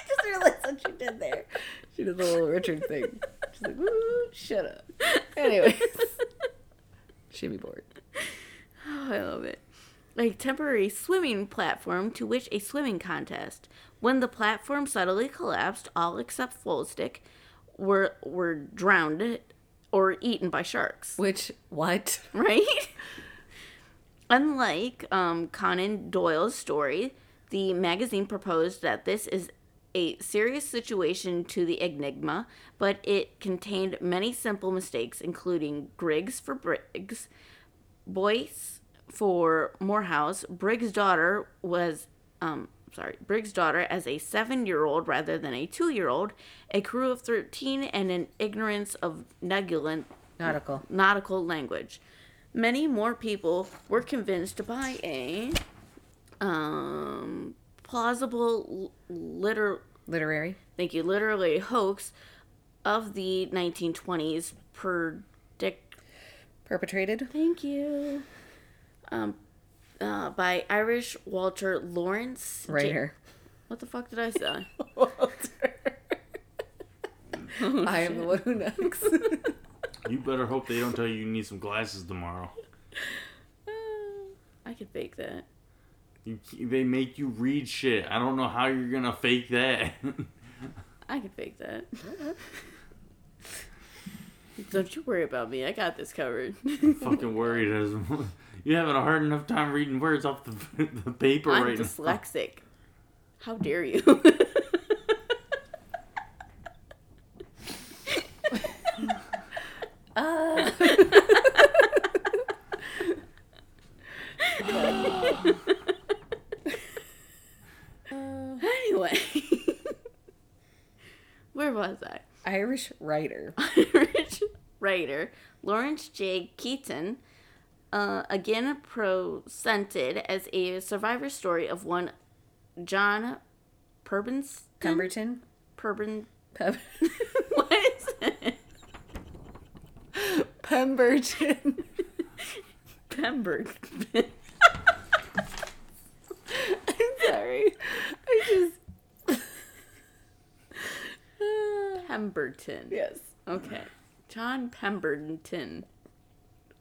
just realized what you did there. She did the little Richard thing. She's like, Woo, shut up. Anyways. Shimmy board. Oh, I love it. A temporary swimming platform to which a swimming contest. When the platform suddenly collapsed, all except Fullstick were were drowned or eaten by sharks. Which, what? Right? Unlike um, Conan Doyle's story, the magazine proposed that this is a serious situation to the Enigma, but it contained many simple mistakes, including Griggs for Briggs, Boyce for Morehouse. Briggs' daughter was, um, sorry, Briggs' daughter as a seven-year-old rather than a two-year-old, a crew of thirteen, and an ignorance of negulant Nautical. nautical language. Many more people were convinced by a um, plausible liter Literary. thank you literally hoax of the 1920s predict Perpetrated. thank you um uh, by Irish Walter Lawrence J- Writer. what the fuck did I say? I am the one who knocks. You better hope they don't tell you you need some glasses tomorrow. I could fake that. You, they make you read shit. I don't know how you're gonna fake that. I can fake that. Don't you worry about me. I got this covered. Fucking worried as you having a hard enough time reading words off the, the paper I'm right now. dyslexic. How dare you? Uh. anyway, where was I? Irish writer. Irish writer Lawrence J. Keaton, uh, again presented as a survivor story of one John Purbins. Pemberton. Purbin. Pem- What is it? Pemberton. Pemberton. I'm sorry. I just. Pemberton. yes. Okay. John Pemberton.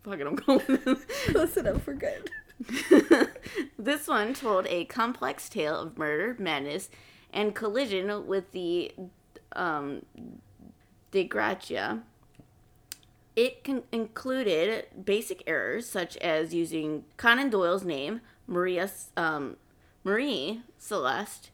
Fuck it, I'm going. Close enough for good. this one told a complex tale of murder, madness, and collision with the um, Dei Gratia. It con- included basic errors such as using Conan Doyle's name, Maria um, Marie Celeste,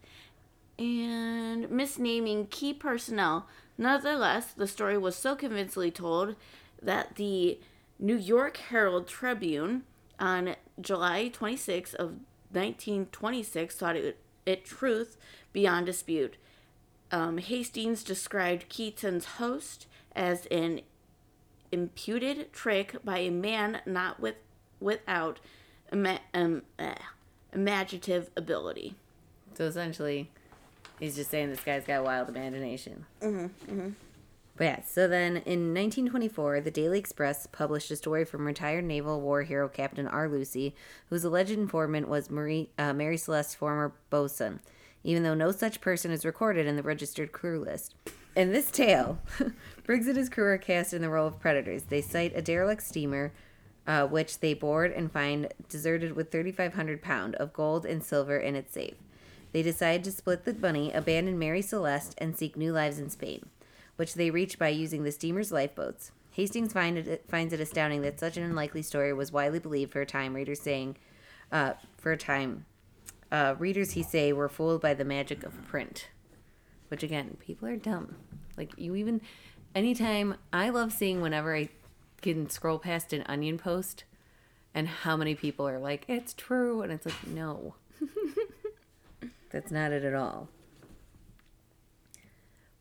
and misnaming key personnel. Nonetheless, the story was so convincingly told that the New York Herald Tribune on July 26 of 1926 thought it, it truth beyond dispute. Um, Hastings described Keaton's host as an imputed trick by a man not with without ima- um, eh, imaginative ability. So essentially, he's just saying this guy's got wild imagination. Mm-hmm, But yeah, so then in 1924, the Daily Express published a story from retired naval war hero Captain R. Lucy, whose alleged informant was Marie, uh, Mary Celeste's former bosun, even though no such person is recorded in the registered crew list. In this tale, Briggs and his crew are cast in the role of predators. They sight a derelict steamer, uh, which they board and find deserted with 3,500 pound of gold and silver in its safe. They decide to split the money, abandon Mary Celeste, and seek new lives in Spain, which they reach by using the steamer's lifeboats. Hastings find it, finds it astounding that such an unlikely story was widely believed for a time. Readers saying, uh, for a time, uh, readers he say were fooled by the magic of print. Which again, people are dumb. Like you even, anytime I love seeing whenever I can scroll past an onion post, and how many people are like, it's true, and it's like, no. That's not it at all.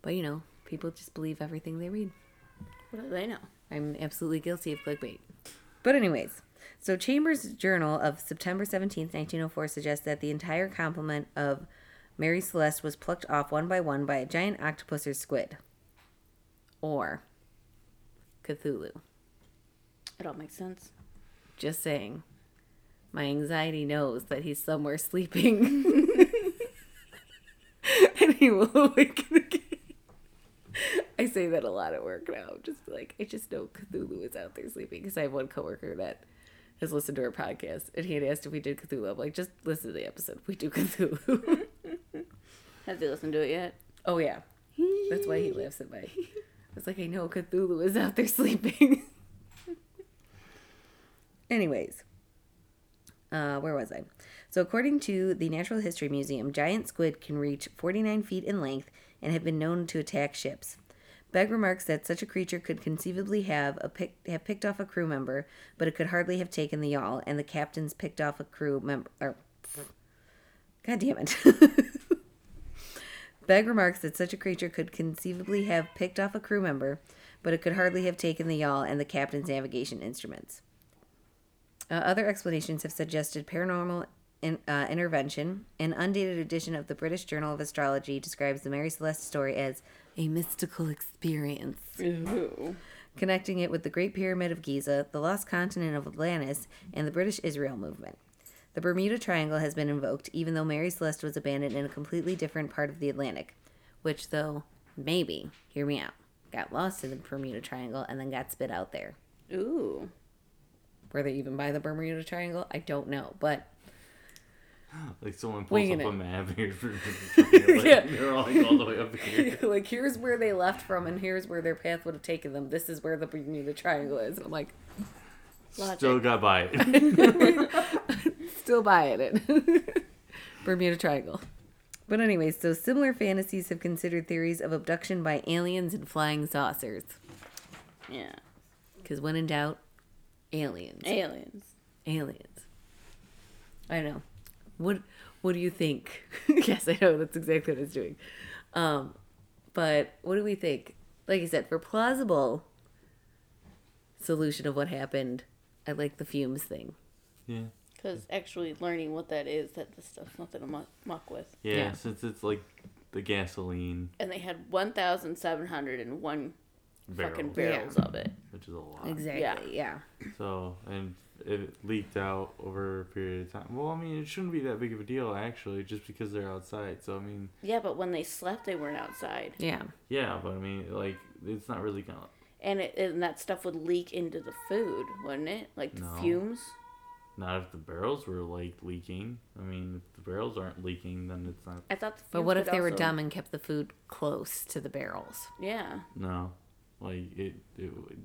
But you know, people just believe everything they read. What do they know? I'm absolutely guilty of clickbait. But anyways, so Chambers' journal of September 17th, 1904 suggests that the entire complement of Mary Celeste was plucked off one by one by a giant octopus or squid. Or Cthulhu. It all makes sense. Just saying. My anxiety knows that he's somewhere sleeping. and he will awaken. I say that a lot at work now. Just like, I just know Cthulhu is out there sleeping because I have one coworker that has listened to our podcast and he had asked if we did Cthulhu. I'm like, just listen to the episode. We do Cthulhu. Have you listened to it yet? oh, yeah. That's why he laughs at me. It's like, I know Cthulhu is out there sleeping. Anyways, uh, where was I? So, according to the Natural History Museum, giant squid can reach 49 feet in length and have been known to attack ships. Begg remarks that such a creature could conceivably have a pick, have picked off a crew member, but it could hardly have taken the yawl, and the captains picked off a crew member. God damn it. Begg remarks that such a creature could conceivably have picked off a crew member, but it could hardly have taken the yawl and the captain's navigation instruments. Uh, other explanations have suggested paranormal in, uh, intervention, an undated edition of the British Journal of Astrology describes the Mary Celeste story as a mystical experience, Ooh. connecting it with the Great Pyramid of Giza, the lost continent of Atlantis, and the British Israel movement. The Bermuda Triangle has been invoked, even though Mary Celeste was abandoned in a completely different part of the Atlantic, which, though, maybe, hear me out, got lost in the Bermuda Triangle and then got spit out there. Ooh. Were they even by the Bermuda Triangle? I don't know, but Like someone pulls Winging up it. a map here. like, Yeah. They're all like all the way up here. like here's where they left from, and here's where their path would have taken them. This is where the Bermuda Triangle is. And I'm like, Still got by it. still buying it. Bermuda Triangle. But anyways, so similar fantasies have considered theories of abduction by aliens and flying saucers. Yeah. Because when in doubt, aliens. Aliens. aliens. I don't know. What What do you think? yes, I know that's exactly what it's doing. Um, but what do we think? Like I said, for plausible solution of what happened, I like the fumes thing. Yeah. Because actually learning what that is, that this stuff's nothing to muck, muck with. yeah. Yeah. Since it's like the gasoline And they had 1,701 fucking barrels, barrels of it. which is a lot. Exactly. Yeah. So and it leaked out over a period of time. Well, I mean, it shouldn't be that big of a deal actually, just because they're outside. So I mean, Yeah, but when they slept, they weren't outside. Yeah. yeah, but I mean, like, it's not really gonna. And, it, and that stuff would leak into the food, wouldn't it? Like the No. fumes? Not if the barrels were like leaking. I mean, if the barrels aren't leaking, then it's not. I thought the But what if could they were dumb and kept the food close to the barrels? Yeah, No, like it. It would.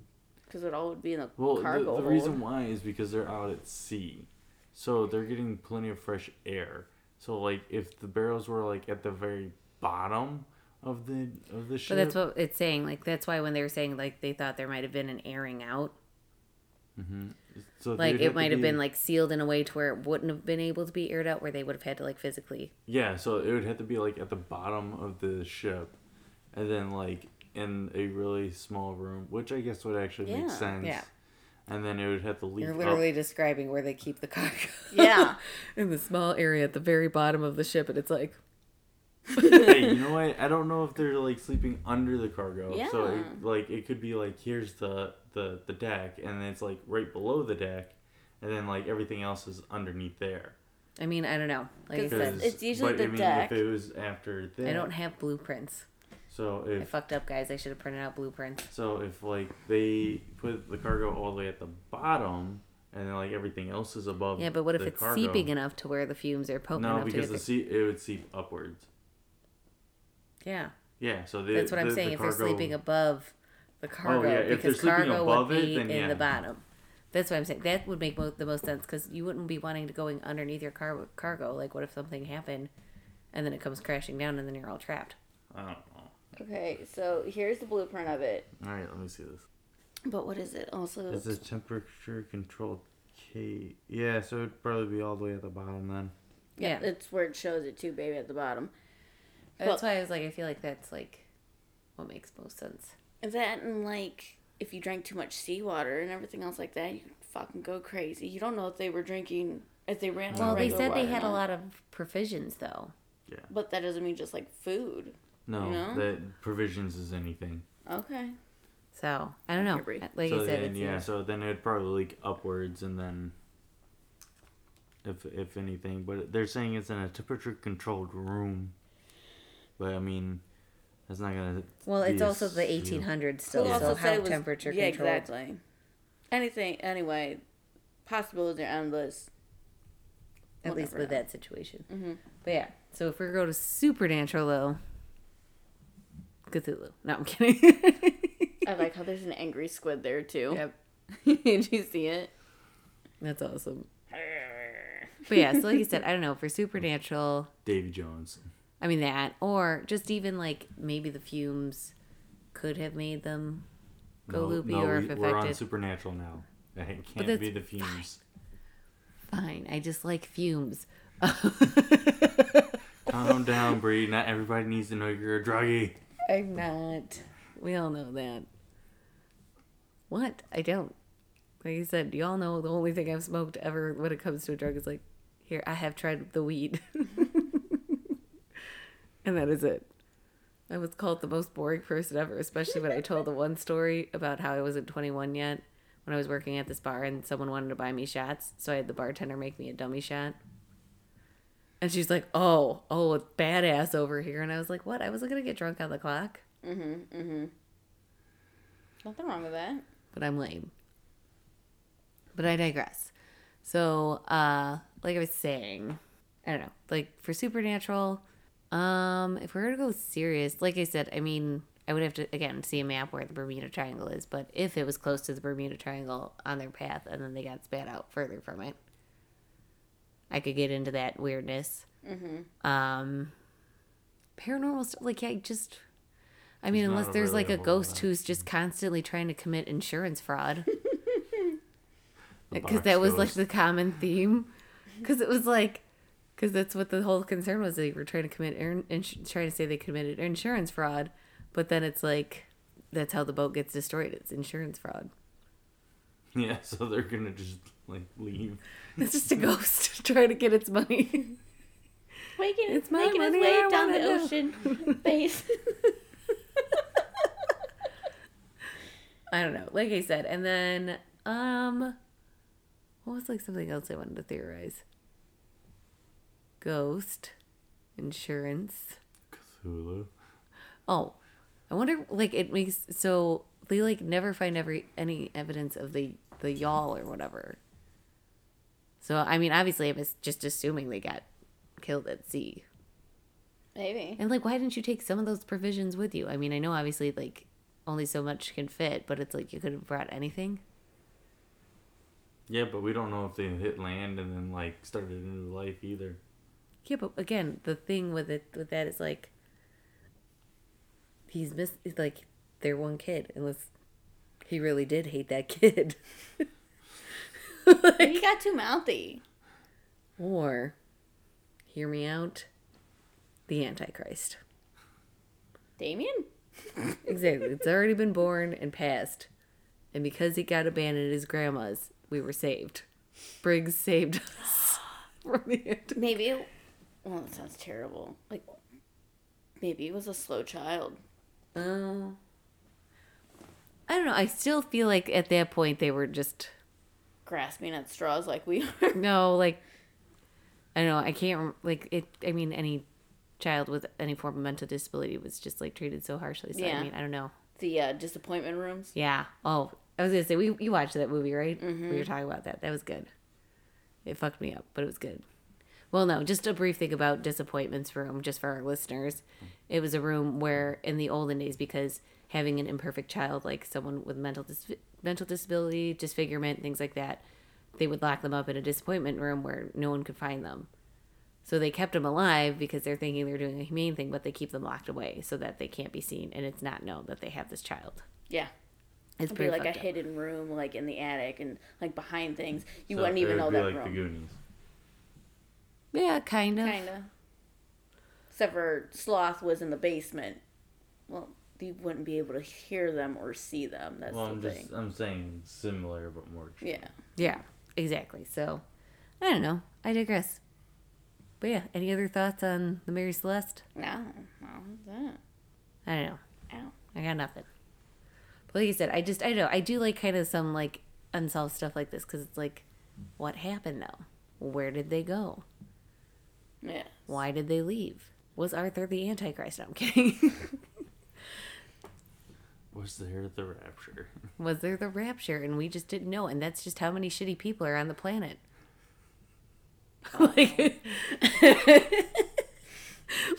Because it all would be in the Well, the, cargo the hold. reason why is because they're out at sea, so they're getting plenty of fresh air. So like, if the barrels were like at the very bottom of the of the ship, But that's what it's saying. Like that's why when they were saying like they thought there might have been an airing out, mm-hmm. so like it might have be- been like sealed in a way to where it wouldn't have been able to be aired out, where they would have had to like physically. Yeah, so it would have to be like at the bottom of the ship, and then like in a really small room, which I guess would actually Yeah, make sense. yeah. And then it would have to leak You're up. literally describing where they keep the cargo. Yeah. in the small area at the very bottom of the ship, and it's like, hey, you know what? I don't know if they're like sleeping under the cargo. So Yeah. it, like it could be like here's the the the deck, and then it's like right below the deck, and then like everything else is underneath there. I mean, I don't know. Like I 'Cause said, 'Cause- it's usually but, the I mean, deck. If it was after that, I don't have blueprints. So I fucked up, guys. I should have printed out blueprints. So if like they put the cargo all the way at the bottom, and then like everything else is above. Yeah, but what if it's cargo- seeping enough to where the fumes are potent No, because to the seep it would seep upwards. Yeah, Yeah, so the, that's what I'm saying. the if they're cargo- sleeping above the oh, cargo, yeah, if they're because sleeping cargo above would it, be then in yeah. the bottom. That's what I'm saying. That would make mo- the most sense because you wouldn't be wanting to going underneath your car- cargo. Like, what if something happened, and then it comes crashing down, and then you're all trapped? I don't know. Okay, so here's the blueprint of it. All right, let me see this. But what is it? Also, It's a temperature controlled K. Yeah, so it'd probably be all the way at the bottom then. Yeah, it's where it shows it too, baby, at the bottom. that's why I was like, I feel like that's like what makes most sense. Is that and like if you drank too much seawater and everything else like that, you fucking go crazy. You don't know if they were drinking if they ran. Well, they regular said they had or a lot of provisions, though. Yeah. But that doesn't mean just like food. No, You know? that provisions is anything. Okay. So I don't know. Like so I said, then, it's yeah, so then it'd probably leak upwards and then, if if anything, but they're saying it's in a temperature controlled room. But I mean, that's not gonna. well, be it's a also the 1800s still. Well, So how it was- temperature yeah, controlled? exactly. Anything anyway, possibilities are endless. At We'll least with know. that situation. Mhm. But yeah, so if we go to supernatural though, Cthulhu. No, I'm kidding. I like how there's an angry squid there too. yep, Did you see it? that's awesome. But yeah, so like you said, I don't know for supernatural. Davy Jones. I mean that, or just even like maybe the fumes could have made them go No, loopy, no, or we, if we're on supernatural now. It can't that's be the fumes. Fine, I just like fumes. Calm down, Bri. Not everybody needs to know you're a druggie. I'm not. We all know that. What? I don't. Like you said, you all know the only thing I've smoked ever when it comes to a drug is like Here, I have tried the weed. and that is it. I was called the most boring person ever, especially when I told the one story about how I wasn't 21 yet when I was working at this bar and someone wanted to buy me shots. So I had the bartender make me a dummy shot. And she's like, oh, oh, it's badass over here. And I was like, what? I wasn't going to get drunk on the clock, Mm-hmm. Mm-hmm. Nothing wrong with that. but I'm lame. But I digress. So, uh, like I was saying, I don't know, like for Supernatural, um, if we're gonna go serious, like I said, I mean, I would have to again see a map where the Bermuda Triangle is, but if it was close to the Bermuda Triangle on their path and then they got spat out further from it, I could get into that weirdness. Mm-hmm. Um, paranormal stuff, like I just, I mean, There's unless there's like a a ghost lot. who's just constantly trying to commit insurance fraud, because that was like the common theme, because it was like. Because that's what the whole concern was. They were trying to commit, earn, ins- trying to say they committed insurance fraud, but then it's like, that's how the boat gets destroyed. It's insurance fraud. Yeah, so they're gonna just like leave. It's just a ghost trying to get its money. Making, It's my making his money, way I down the wanna know. ocean base. I don't know. Like I said, and then um what was like something else I wanted to theorize? Ghost, insurance. Cthulhu. Oh, I wonder like it makes so they like never find every any evidence of the the y'all or whatever. So I mean, obviously, I was just assuming they got killed at sea. Maybe. And like, why didn't you take some of those provisions with you? I mean, I know obviously like only so much can fit, but it's like you could have brought anything. Yeah, but we don't know if they hit land and then like started a new life either. Yeah, but again, the thing with it with that is like he's miss it's like their one kid, unless he really did hate that kid. he got too mouthy. or hear me out, the Antichrist. Damien? Exactly. It's already been born and passed. And because he got abandoned at his grandma's, we were saved. Briggs saved us from the Antichrist. Maybe. It, well, that sounds terrible. Like, maybe it was a slow child. Oh. I don't know. I still feel like at that point they were just Grasping at straws like we are. no, like I don't know. I can't like it. I mean, any child with any form of mental disability was just like treated so harshly. So Yeah. I mean, I don't know. The uh, disappointment rooms. Yeah. Oh, I was gonna say we you watched that movie, right? We were talking about that. That was good. It fucked me up, but it was good. Well, no, just a brief thing about disappointments room, just for our listeners. It was a room where, in the olden days, because having an imperfect child, like someone with mental dis- mental disability, disfigurement, things like that, they would lock them up in a disappointment room where no one could find them. So they kept them alive because they're thinking they're doing a humane thing, but they keep them locked away so that they can't be seen and it's not known that they have this child. Yeah. It's It'd be pretty like a up. hidden room, like in the attic and like behind things. You So wouldn't it even would know be that like the room. Goonies. Yeah, kind of. Kinda. Except for Sloth was in the basement. Well, you wouldn't be able to hear them or see them. That's well, the I'm thing. just I'm saying similar but more. Yeah. Yeah, exactly. So, I don't know. I digress. But yeah, any other thoughts on the Mary Celeste? No. No. That. I don't know. Ow. I got nothing. But like you said, I just, I don't know. I do like kind of some like unsolved stuff like this because it's like, what happened though? Where did they go? Yeah. Why did they leave? Was Arthur the Antichrist? No, I'm kidding. Was there the rapture? Was there the rapture and we just didn't know? And that's just how many shitty people are on the planet. like,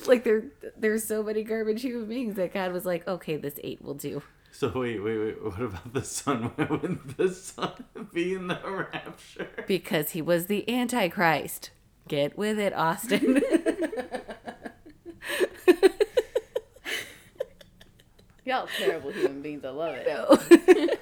like there, there's so many garbage human beings that God was like, okay, this eight will do. So wait, wait, wait. What about the son? Why wouldn't the son be in the rapture? because he was the Antichrist. Get with it, Austin. Y'all terrible human beings. I love it.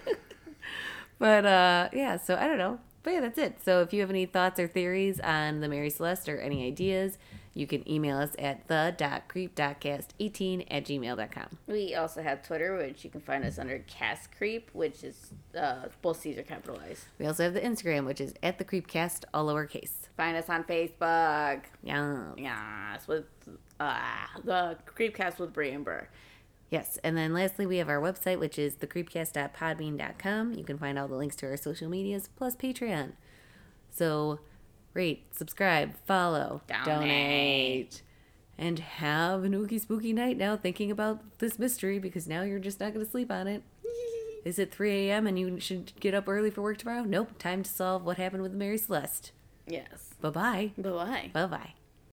but uh, yeah, so I don't know. But yeah, that's it. So if you have any thoughts or theories on the Mary Celeste or any ideas, You can email us at the.creep.cast18 at gmail.com. We also have Twitter, which you can find us under Cast Creep, which is uh, both C's are capitalized. We also have the Instagram, which is at the Creepcast, all lowercase. Find us on Facebook. Yeah. Yes, with uh, the Creepcast with Bri and Ber. Yes, and then lastly, we have our website, which is thecreepcast.podbean.com. You can find all the links to our social medias plus Patreon. So, rate, subscribe, follow, donate, Donate. and have an ooky spooky night now thinking about this mystery because now you're just not going to sleep on it. Is it 3 a.m. and you should get up early for work tomorrow? Nope. Time to solve what happened with Mary Celeste. Yes. Bye bye. Bye bye. Bye bye.